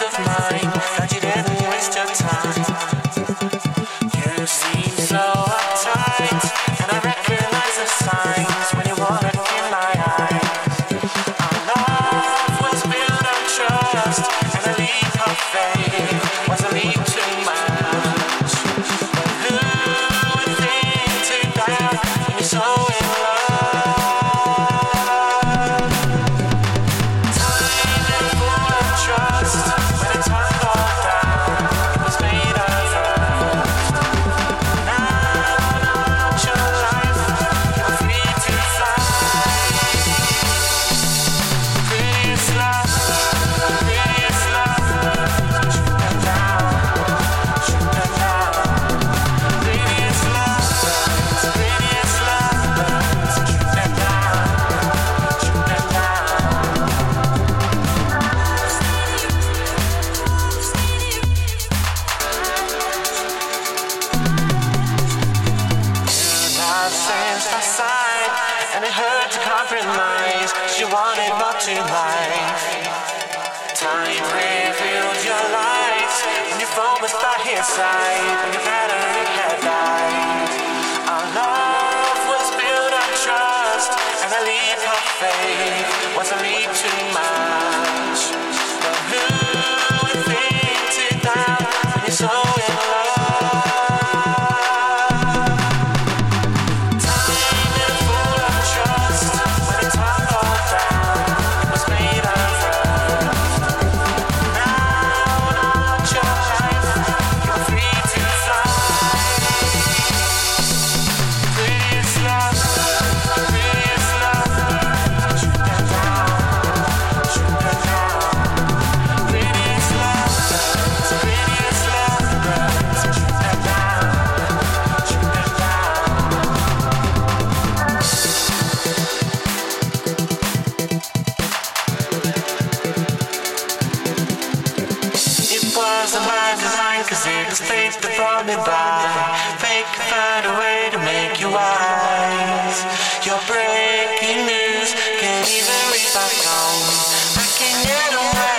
of mine. touched our and it hurt to compromise. She wanted more to life. Time revealed your lights and your phone was by his side, and your battery had died. Our love was built on trust, and I leave her faith. the states that brought me by. Fake find a way to make you wise. Your breaking news can't even reach my phone. I can get away.